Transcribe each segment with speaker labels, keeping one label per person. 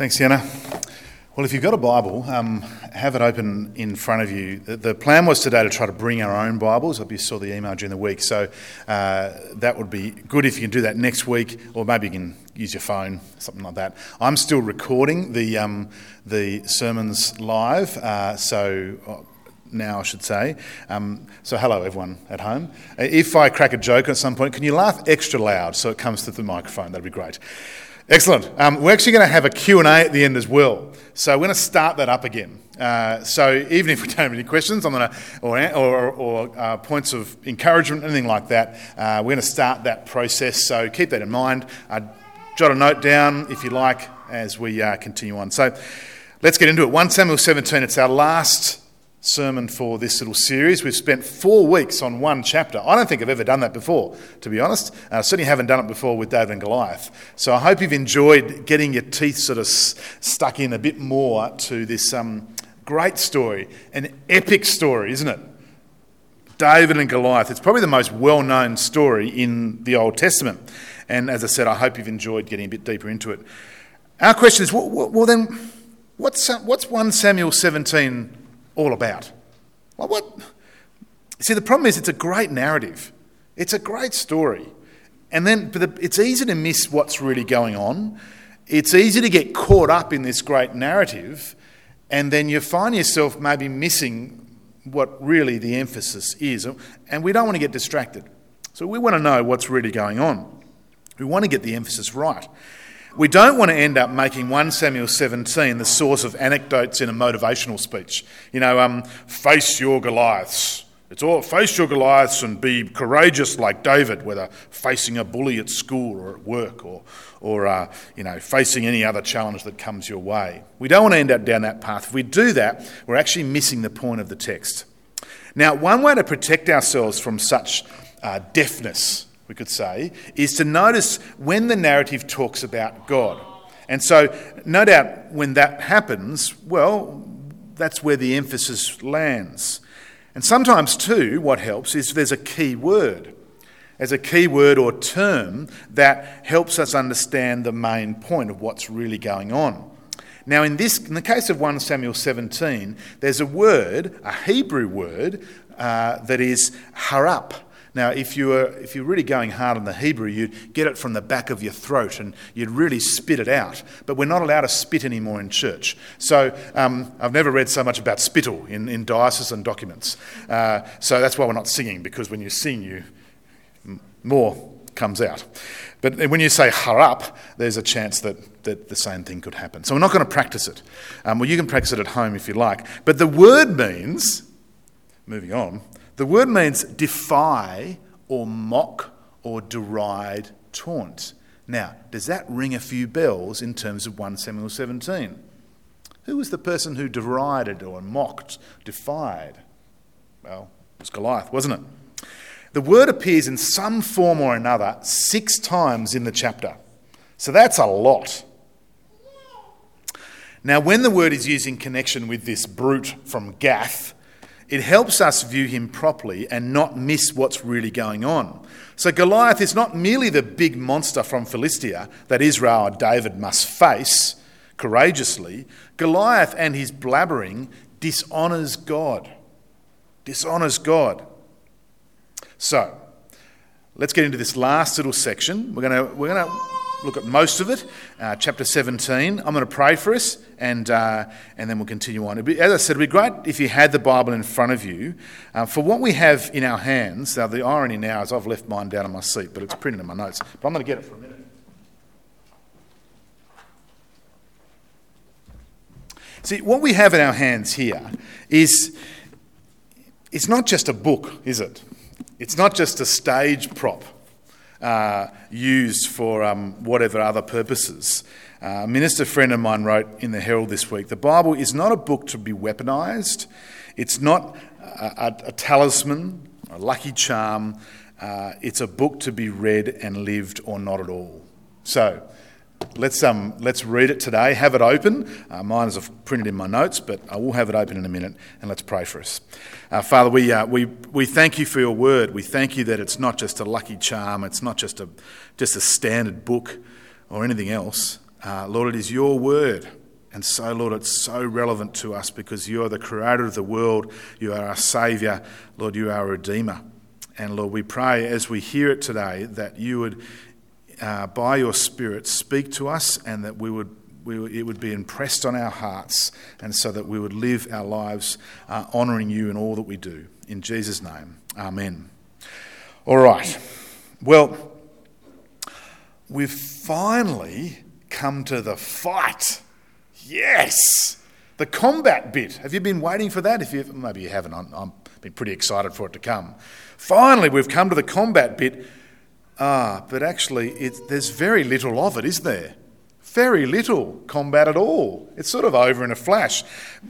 Speaker 1: Thanks, Sienna. Well, if you've got a Bible, um, have it open in front of you. The, the, plan was today to try to bring our own Bibles. I hope you saw the email during the week. So uh, that would be good if you can do that next week, or maybe you can use your phone, something like that. I'm still recording the, um, the sermons live, uh, so uh, now, I should say. Um, so, hello, everyone at home. Uh, if I crack a joke at some point, can you laugh extra loud so it comes through the microphone? That'd be great. Excellent. Um, we're actually going to have a Q&A at the end as well. So we're going to start that up again. Uh, so even if we don't have any questions, I'm to, or, or, or uh, points of encouragement, anything like that, uh, we're going to start that process. So keep that in mind. Uh, jot a note down if you like as we uh, continue on. So let's get into it. 1 Samuel 17, it's our last sermon for this little series. We've spent four weeks on one chapter. I don't think I've ever done that before, to be honest. I uh, certainly haven't done it before with David and Goliath. So I hope you've enjoyed getting your teeth sort of stuck in a bit more to this um, great story, an epic story, isn't it? David and Goliath. It's probably the most well known story in the Old Testament. And as I said, I hope you've enjoyed getting a bit deeper into it. Our question is well, well then, what's, what's 1 Samuel 17 all about? Well, what? See, the problem is it's a great narrative, it's a great story. And then but it's easy to miss what's really going on. It's easy to get caught up in this great narrative, and then you find yourself maybe missing what really the emphasis is. And we don't want to get distracted. So we want to know what's really going on. We want to get the emphasis right. We don't want to end up making 1 Samuel 17 the source of anecdotes in a motivational speech. You know, um, face your Goliaths. It's all face your Goliaths and be courageous like David, whether facing a bully at school or at work or, or uh, you know, facing any other challenge that comes your way. We don't want to end up down that path. If we do that, we're actually missing the point of the text. Now, one way to protect ourselves from such uh, deafness we could say, is to notice when the narrative talks about God. And so, no doubt, when that happens, well, that's where the emphasis lands. And sometimes, too, what helps is there's a key word. As a key word or term that helps us understand the main point of what's really going on. Now, in, this, in the case of 1 Samuel 17, there's a word, a Hebrew word, uh, that is harap. Now, if you were if you're really going hard on the Hebrew, you'd get it from the back of your throat and you'd really spit it out. But we're not allowed to spit anymore in church. So um, I've never read so much about spittle in, in diocesan documents. Uh, so that's why we're not singing, because when you sing, you more comes out. But when you say harap, there's a chance that, that the same thing could happen. So we're not going to practice it. Um, well, you can practice it at home if you like. But the word means, moving on, the word means defy or mock or deride, taunt. Now, does that ring a few bells in terms of 1 Samuel 17? Who was the person who derided or mocked, defied? Well, it was Goliath, wasn't it? The word appears in some form or another six times in the chapter. So that's a lot. Now, when the word is used in connection with this brute from Gath, it helps us view him properly and not miss what's really going on. So, Goliath is not merely the big monster from Philistia that Israel and David must face courageously. Goliath and his blabbering dishonours God. Dishonours God. So, let's get into this last little section. We're going to, we're going to look at most of it, uh, chapter 17. I'm going to pray for us and, uh, and then we'll continue on. Be, as I said, it would be great if you had the Bible in front of you. Uh, for what we have in our hands, now the irony now is I've left mine down on my seat, but it's printed in my notes. But I'm going to get it for a minute. See, what we have in our hands here is it's not just a book, is it? It's not just a stage prop uh, used for um, whatever other purposes. Uh, a minister friend of mine wrote in the Herald this week the Bible is not a book to be weaponised, it's not a, a, a talisman, a lucky charm. Uh, it's a book to be read and lived or not at all. So, Let's, um, let's read it today. Have it open. Uh, mine is printed in my notes, but I will have it open in a minute, and let's pray for us. Uh, Father, we, uh, we, we thank you for your word. We thank you that it's not just a lucky charm, it's not just a, just a standard book or anything else. Uh, Lord, it is your word. And so, Lord, it's so relevant to us because you are the creator of the world. You are our Saviour. Lord, you are our Redeemer. And Lord, we pray as we hear it today that you would, uh, by your Spirit, speak to us and that we would, we, it would be impressed on our hearts and so that we would live our lives uh, honouring you in all that we do. In Jesus' name, amen. All right. Well, we've finally come to the fight. Yes! The combat bit. Have you been waiting for that? If you maybe you haven't, I'm, I've been pretty excited for it to come. Finally, we've come to the combat bit. Ah, but actually, it, there's very little of it, is there? Very little combat at all. It's sort of over in a flash.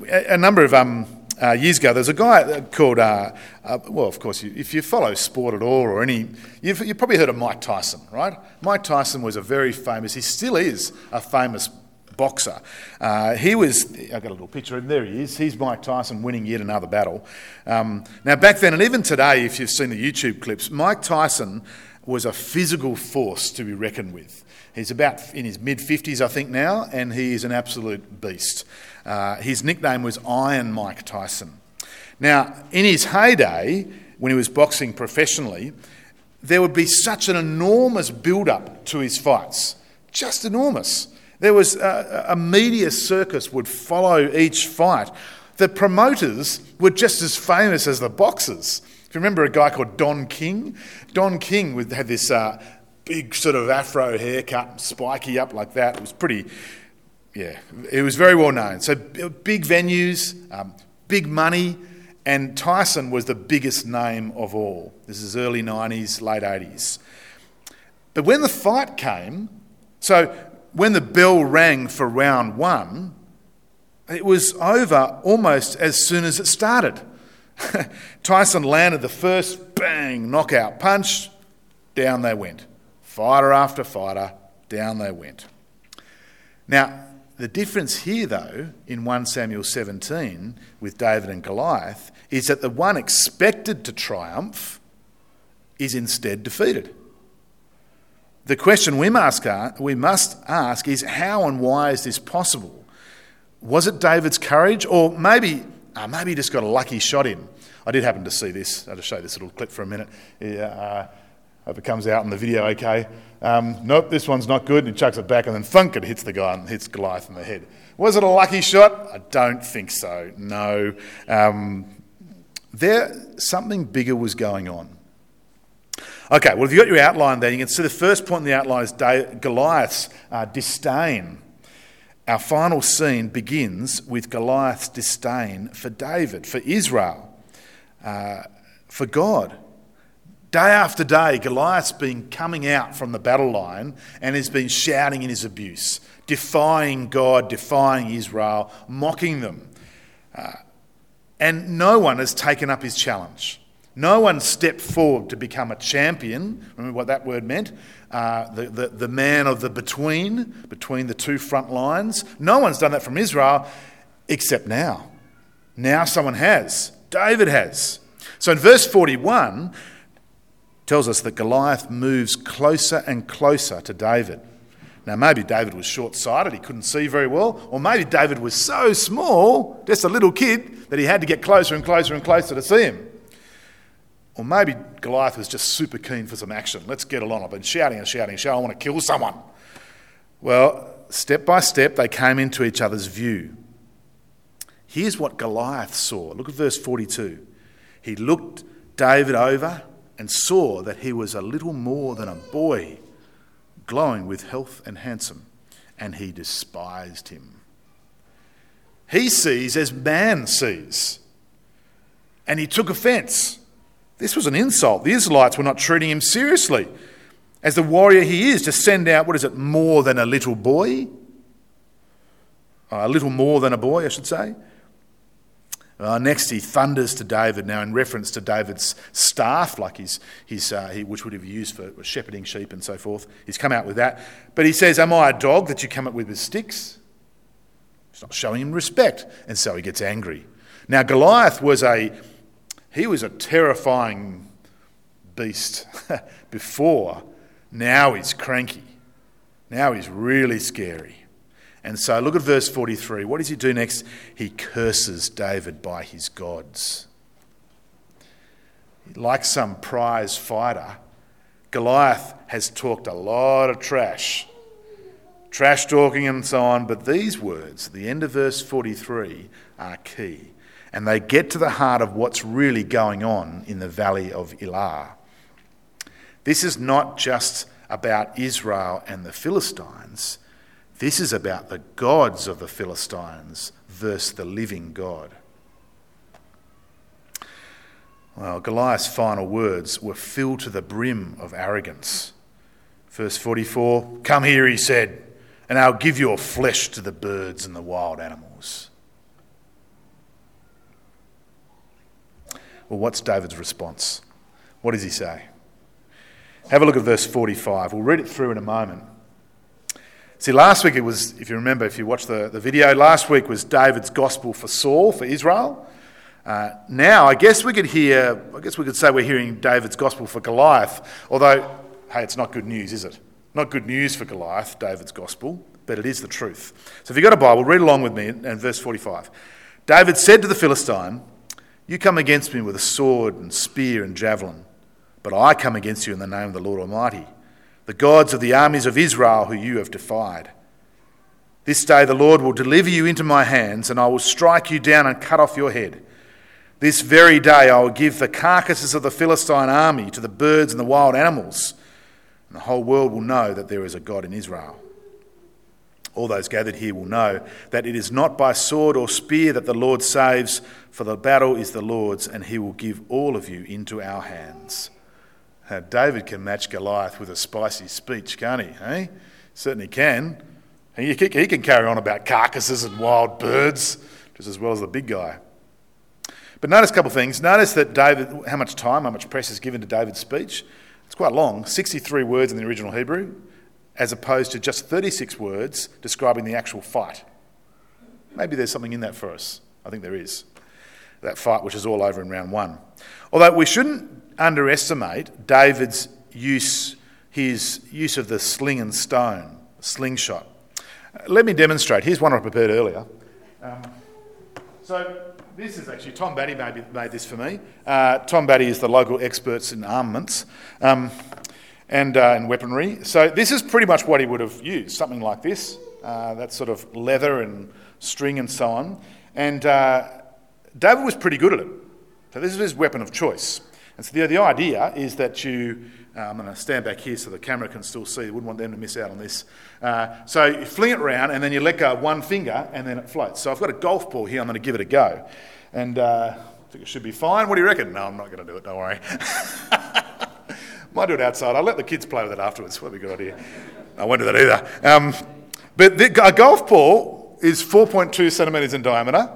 Speaker 1: A, a number of um, uh, years ago, there's a guy called, uh, uh, well, of course, you, if you follow sport at all or any, you've, you've probably heard of Mike Tyson, right? Mike Tyson was a very famous, he still is a famous boxer. Uh, he was, I've got a little picture of him, there he is. He's Mike Tyson winning yet another battle. Um, now, back then, and even today, if you've seen the YouTube clips, Mike Tyson was a physical force to be reckoned with. He's about in his mid 50s, I think, now, and he is an absolute beast. Uh, his nickname was Iron Mike Tyson. Now, in his heyday, when he was boxing professionally, there would be such an enormous build up to his fights. Just enormous. There was a, a media circus would follow each fight. The promoters were just as famous as the boxers. If you remember a guy called Don King, Don King had this uh, big sort of afro haircut, spiky up like that. It was pretty, yeah, it was very well known. So big venues, um, big money, and Tyson was the biggest name of all. This is early 90s, late 80s. But when the fight came, so when the bell rang for round one, it was over almost as soon as it started. Tyson landed the first bang knockout punch, down they went. Fighter after fighter, down they went. Now, the difference here, though, in 1 Samuel 17 with David and Goliath, is that the one expected to triumph is instead defeated. The question we must, we must ask is how and why is this possible? Was it David's courage, or maybe, uh, maybe he just got a lucky shot in? I did happen to see this. I'll just show you this little clip for a minute. Uh, hope it comes out in the video okay. Um, nope, this one's not good. And he chucks it back, and then thunk, it hits the guy and hits Goliath in the head. Was it a lucky shot? I don't think so. No. Um, there, something bigger was going on. Okay, well, if you've got your outline there, you can see the first point in the outline is Goliath's uh, disdain. Our final scene begins with Goliath's disdain for David, for Israel, uh, for God. Day after day, Goliath's been coming out from the battle line and has been shouting in his abuse, defying God, defying Israel, mocking them. Uh, and no one has taken up his challenge. No one stepped forward to become a champion. Remember what that word meant? Uh, the, the, the man of the between, between the two front lines. No one's done that from Israel except now. Now someone has. David has. So in verse 41, tells us that Goliath moves closer and closer to David. Now, maybe David was short sighted, he couldn't see very well, or maybe David was so small, just a little kid, that he had to get closer and closer and closer to see him. Or maybe Goliath was just super keen for some action. Let's get along. I've been shouting and shouting and shouting. I want to kill someone. Well, step by step, they came into each other's view. Here's what Goliath saw. Look at verse 42. He looked David over and saw that he was a little more than a boy, glowing with health and handsome, and he despised him. He sees as man sees, and he took offense. This was an insult. The Israelites were not treating him seriously. As the warrior he is, to send out, what is it, more than a little boy? Uh, a little more than a boy, I should say. Uh, next, he thunders to David, now in reference to David's staff, like his, his, uh, he, which would have used for shepherding sheep and so forth. He's come out with that. But he says, Am I a dog that you come up with with sticks? He's not showing him respect. And so he gets angry. Now, Goliath was a he was a terrifying beast before. Now he's cranky. Now he's really scary. And so look at verse 43. What does he do next? He curses David by his gods. Like some prize fighter, Goliath has talked a lot of trash, trash talking and so on, but these words, the end of verse 43, are key. And they get to the heart of what's really going on in the valley of Elah. This is not just about Israel and the Philistines. This is about the gods of the Philistines versus the living God. Well, Goliath's final words were filled to the brim of arrogance. Verse 44 Come here, he said, and I'll give your flesh to the birds and the wild animals. Well, what's David's response? What does he say? Have a look at verse 45. We'll read it through in a moment. See, last week it was, if you remember, if you watched the, the video, last week was David's gospel for Saul, for Israel. Uh, now, I guess we could hear, I guess we could say we're hearing David's gospel for Goliath, although, hey, it's not good news, is it? Not good news for Goliath, David's gospel, but it is the truth. So if you've got a Bible, read along with me in verse 45. David said to the Philistine, You come against me with a sword and spear and javelin, but I come against you in the name of the Lord Almighty the gods of the armies of Israel who you have defied. This day the Lord will deliver you into my hands, and I will strike you down and cut off your head. This very day I will give the carcasses of the Philistine army to the birds and the wild animals, and the whole world will know that there is a God in Israel. All those gathered here will know that it is not by sword or spear that the Lord saves, for the battle is the Lord's, and he will give all of you into our hands. Uh, David can match Goliath with a spicy speech, can't he? Eh? Certainly can. He can carry on about carcasses and wild birds just as well as the big guy. But notice a couple of things. Notice that David, how much time, how much press is given to David's speech. It's quite long 63 words in the original Hebrew, as opposed to just 36 words describing the actual fight. Maybe there's something in that for us. I think there is. That fight, which is all over in round one. Although we shouldn't underestimate David's use, his use of the sling and stone, slingshot. Let me demonstrate. Here's one I prepared earlier. Um, so this is actually Tom Batty made, made this for me. Uh, Tom Batty is the local experts in armaments um, and, uh, and weaponry. So this is pretty much what he would have used, something like this. Uh, that sort of leather and string and so on. And uh, David was pretty good at it. So this is his weapon of choice. And so the, the idea is that you, uh, I'm going to stand back here so the camera can still see, you wouldn't want them to miss out on this. Uh, so you fling it around and then you let go one finger and then it floats. So I've got a golf ball here, I'm going to give it a go. And uh, I think it should be fine. What do you reckon? No, I'm not going to do it, don't worry. Might do it outside. I'll let the kids play with it afterwards. That'd be a good idea. I won't do that either. Um, but the, a golf ball is 4.2 centimetres in diameter.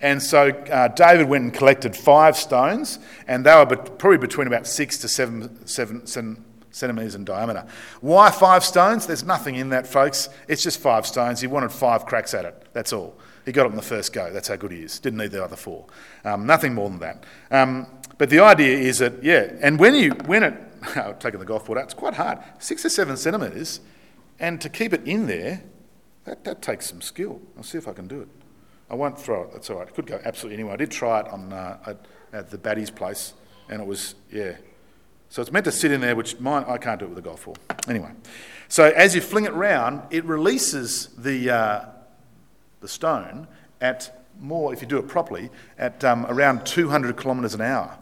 Speaker 1: And so uh, David went and collected five stones, and they were probably between about six to seven, centimetres in diameter. Why five stones? There's nothing in that, folks. It's just five stones. He wanted five cracks at it. That's all. He got it on the first go. That's how good he is. Didn't need the other four. Um, nothing more than that. Um, but the idea is that, yeah, and when you, when it, taking the golf ball out, it's quite hard. Six or seven centimetres, and to keep it in there, that, that takes some skill. I'll see if I can do it. I won't throw it. That's all right. It could go absolutely anywhere. I did try it on uh, at, the Batty's place, and it was yeah. So it's meant to sit in there, which mine I can't do it with a golf ball. Anyway, so as you fling it round, it releases the uh, the stone at more, if you do it properly, at um, around 200 kilometres an hour.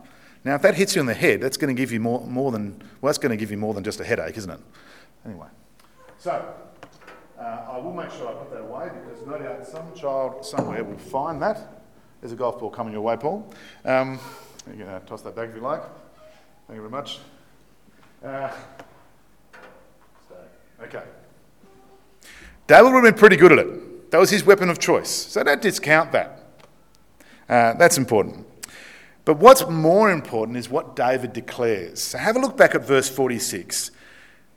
Speaker 1: Now, if that hits you in the head, that's going to give you more, more than well, that's going to give you more than just a headache, isn't it? Anyway, so uh, I will make sure I put that away because no doubt some child somewhere will find that. There's a golf ball coming your way, Paul. Um, you can uh, toss that back if you like. Thank you very much. Uh, okay. David would have been pretty good at it. That was his weapon of choice. So don't discount that. Uh, that's important. But what's more important is what David declares. So have a look back at verse 46.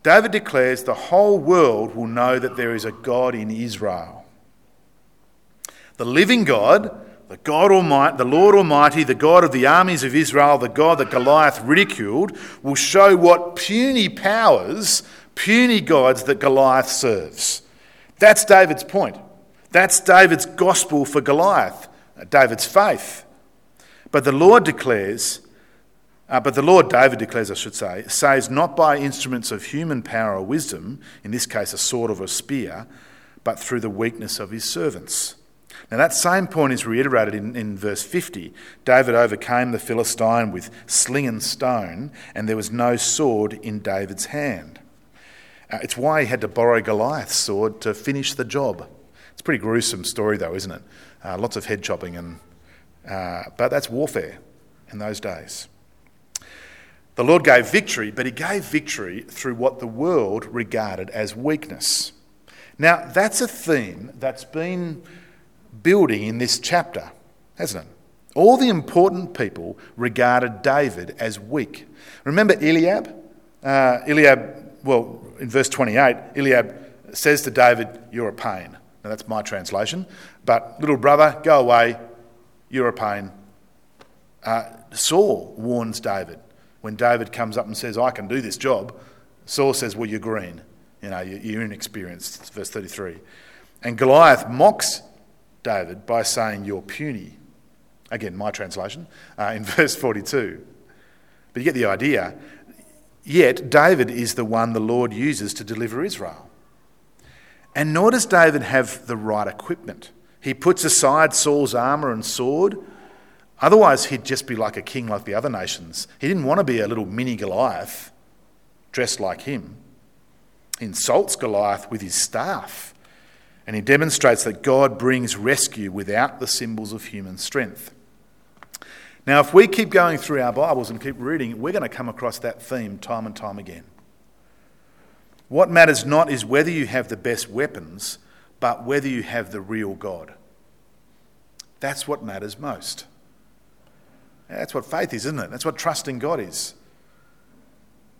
Speaker 1: David declares the whole world will know that there is a God in Israel. The living God, the God Almighty, the Lord Almighty, the God of the armies of Israel, the God that Goliath ridiculed, will show what puny powers, puny gods that Goliath serves. That's David's point. That's David's gospel for Goliath, uh, David's faith. But the Lord declares, uh, but the Lord, David declares, I should say, saves not by instruments of human power or wisdom, in this case a sword or a spear, but through the weakness of his servants. Now, that same point is reiterated in, in verse 50. David overcame the Philistine with sling and stone, and there was no sword in David's hand. Uh, it's why he had to borrow Goliath's sword to finish the job. It's a pretty gruesome story, though, isn't it? Uh, lots of head chopping, and, uh, but that's warfare in those days. The Lord gave victory, but he gave victory through what the world regarded as weakness. Now, that's a theme that's been building in this chapter, hasn't it? All the important people regarded David as weak. Remember Eliab? Uh, Eliab, well, in verse 28, Eliab says to David, You're a pain. Now, that's my translation. But, little brother, go away. Pain. Uh, Saul warns David. When David comes up and says, I can do this job, Saul says, Well, you're green. You know, you're inexperienced. Verse 33. And Goliath mocks David by saying, You're puny. Again, my translation, uh, in verse 42. But you get the idea. Yet, David is the one the Lord uses to deliver Israel. And nor does David have the right equipment. He puts aside Saul's armour and sword. Otherwise, he'd just be like a king like the other nations. He didn't want to be a little mini Goliath dressed like him. He insults Goliath with his staff. And he demonstrates that God brings rescue without the symbols of human strength. Now, if we keep going through our Bibles and keep reading, we're going to come across that theme time and time again. What matters not is whether you have the best weapons, but whether you have the real God. That's what matters most. That's what faith is, isn't it? That's what trusting God is.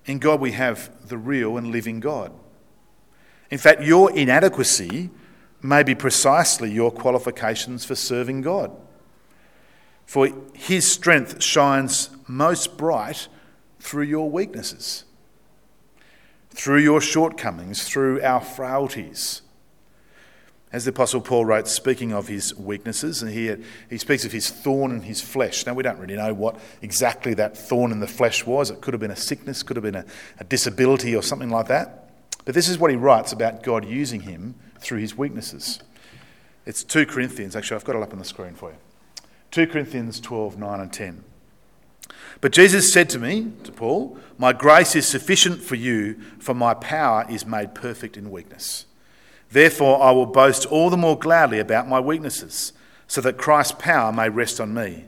Speaker 1: In God, we have the real and living God. In fact, your inadequacy may be precisely your qualifications for serving God. For His strength shines most bright through your weaknesses through your shortcomings, through our frailties. As the Apostle Paul wrote, speaking of his weaknesses, and he, he speaks of his thorn in his flesh. Now, we don't really know what exactly that thorn in the flesh was. It could have been a sickness, could have been a, a disability, or something like that. But this is what he writes about God using him through his weaknesses. It's 2 Corinthians, actually, I've got it up on the screen for you. 2 Corinthians 12, 9 and 10. But Jesus said to me, to Paul, My grace is sufficient for you, for my power is made perfect in weakness. Therefore, I will boast all the more gladly about my weaknesses, so that Christ's power may rest on me.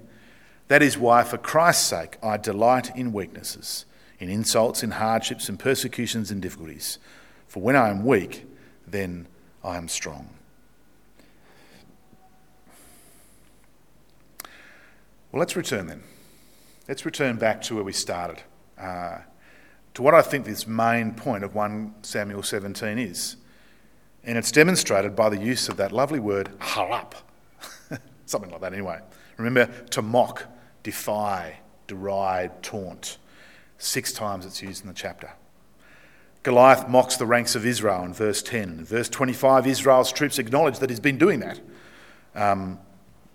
Speaker 1: That is why, for Christ's sake, I delight in weaknesses, in insults, in hardships, in persecutions, and difficulties. For when I am weak, then I am strong. Well, let's return then. Let's return back to where we started, uh, to what I think this main point of 1 Samuel 17 is. And it's demonstrated by the use of that lovely word, harap. Something like that, anyway. Remember, to mock, defy, deride, taunt. Six times it's used in the chapter. Goliath mocks the ranks of Israel in verse 10. In verse 25, Israel's troops acknowledge that he's been doing that. Um,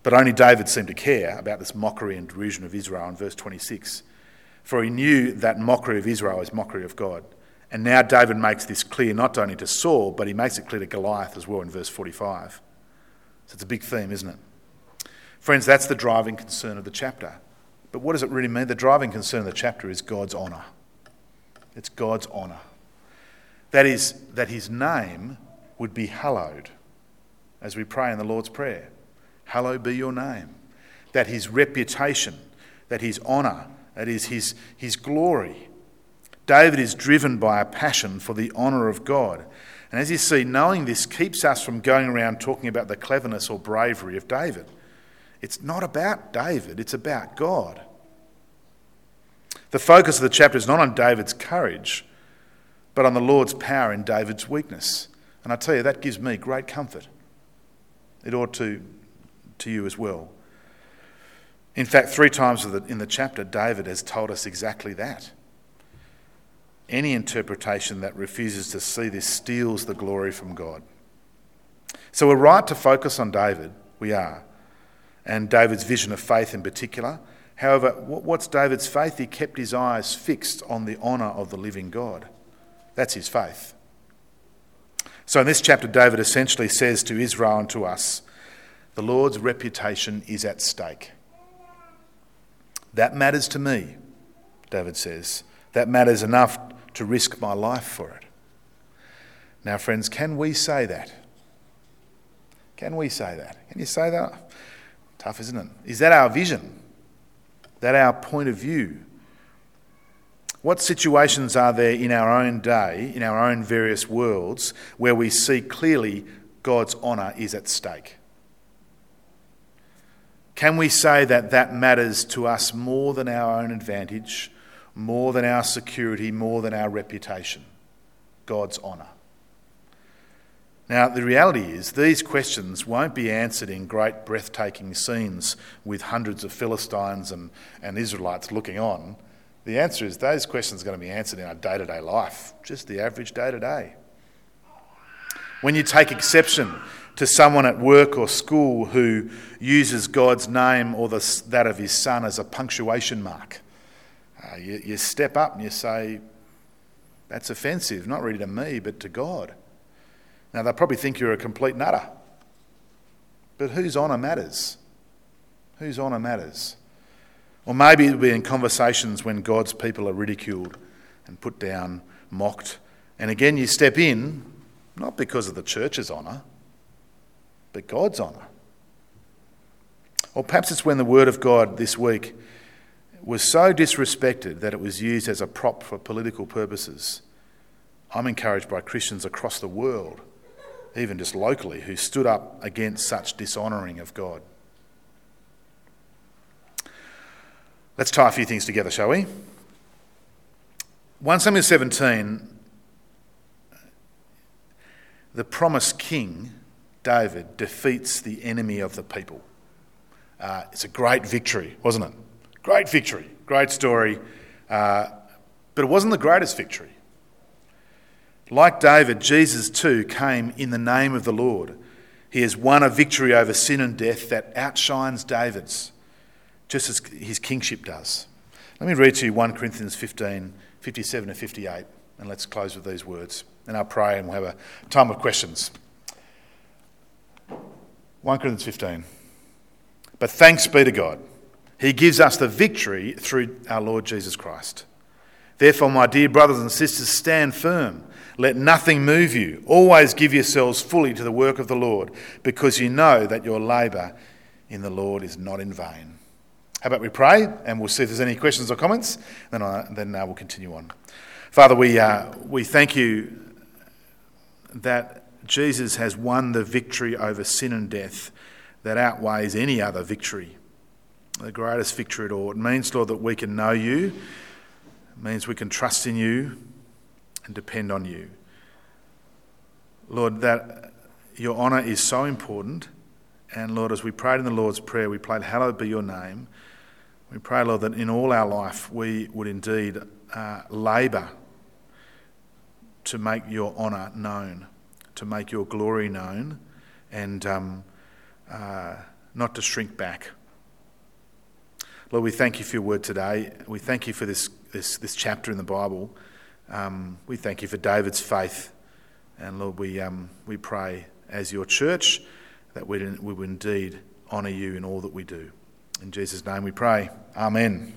Speaker 1: but only David seemed to care about this mockery and derision of Israel in verse 26. For he knew that mockery of Israel is mockery of God. And now David makes this clear not only to Saul, but he makes it clear to Goliath as well in verse 45. So it's a big theme, isn't it? Friends, that's the driving concern of the chapter. But what does it really mean? The driving concern of the chapter is God's honour. It's God's honour. That is, that his name would be hallowed, as we pray in the Lord's Prayer. Hallowed be your name. That his reputation, that his honour, that is his, his glory. David is driven by a passion for the honour of God. And as you see, knowing this keeps us from going around talking about the cleverness or bravery of David. It's not about David, it's about God. The focus of the chapter is not on David's courage, but on the Lord's power in David's weakness. And I tell you, that gives me great comfort. It ought to to you as well. In fact, three times in the chapter, David has told us exactly that. Any interpretation that refuses to see this steals the glory from God. So we're right to focus on David, we are, and David's vision of faith in particular. However, what's David's faith? He kept his eyes fixed on the honour of the living God. That's his faith. So in this chapter, David essentially says to Israel and to us, the Lord's reputation is at stake. That matters to me, David says. That matters enough to risk my life for it. Now, friends, can we say that? Can we say that? Can you say that? Tough, isn't it? Is that our vision? That our point of view? What situations are there in our own day, in our own various worlds, where we see clearly God's honour is at stake? Can we say that that matters to us more than our own advantage, more than our security, more than our reputation? God's honour. Now, the reality is, these questions won't be answered in great breathtaking scenes with hundreds of Philistines and, and Israelites looking on. The answer is those questions are going to be answered in our day to day life, just the average day to day. When you take exception to someone at work or school who uses God's name or the, that of his son as a punctuation mark, uh, you, you step up and you say, That's offensive, not really to me, but to God. Now, they'll probably think you're a complete nutter. But whose honour matters? Whose honour matters? Or maybe it'll be in conversations when God's people are ridiculed and put down, mocked. And again, you step in, not because of the church's honour, but God's honour. Or perhaps it's when the Word of God this week was so disrespected that it was used as a prop for political purposes. I'm encouraged by Christians across the world, even just locally, who stood up against such dishonouring of God. Let's tie a few things together, shall we? 1 Samuel 17, the promised king, David, defeats the enemy of the people. Uh, it's a great victory, wasn't it? Great victory, great story, uh, but it wasn't the greatest victory. Like David, Jesus too came in the name of the Lord. He has won a victory over sin and death that outshines David's just as his kingship does. Let me read to you 1 Corinthians 15, 57 to 58, and let's close with these words. And I'll pray and we'll have a time of questions. 1 Corinthians 15. But thanks be to God. He gives us the victory through our Lord Jesus Christ. Therefore, my dear brothers and sisters, stand firm. Let nothing move you. Always give yourselves fully to the work of the Lord, because you know that your labour in the Lord is not in vain. How about we pray and we'll see if there's any questions or comments, then, I, then uh, we'll continue on. Father, we, uh, we thank you that Jesus has won the victory over sin and death that outweighs any other victory, the greatest victory at all. It means, Lord, that we can know you, it means we can trust in you and depend on you. Lord, that your honour is so important. And Lord, as we prayed in the Lord's Prayer, we prayed, Hallowed be your name. We pray, Lord, that in all our life we would indeed uh, labour to make your honour known, to make your glory known, and um, uh, not to shrink back. Lord, we thank you for your word today. We thank you for this, this, this chapter in the Bible. Um, we thank you for David's faith. And Lord, we, um, we pray as your church that we, we will indeed honour you in all that we do. In Jesus' name we pray. Amen.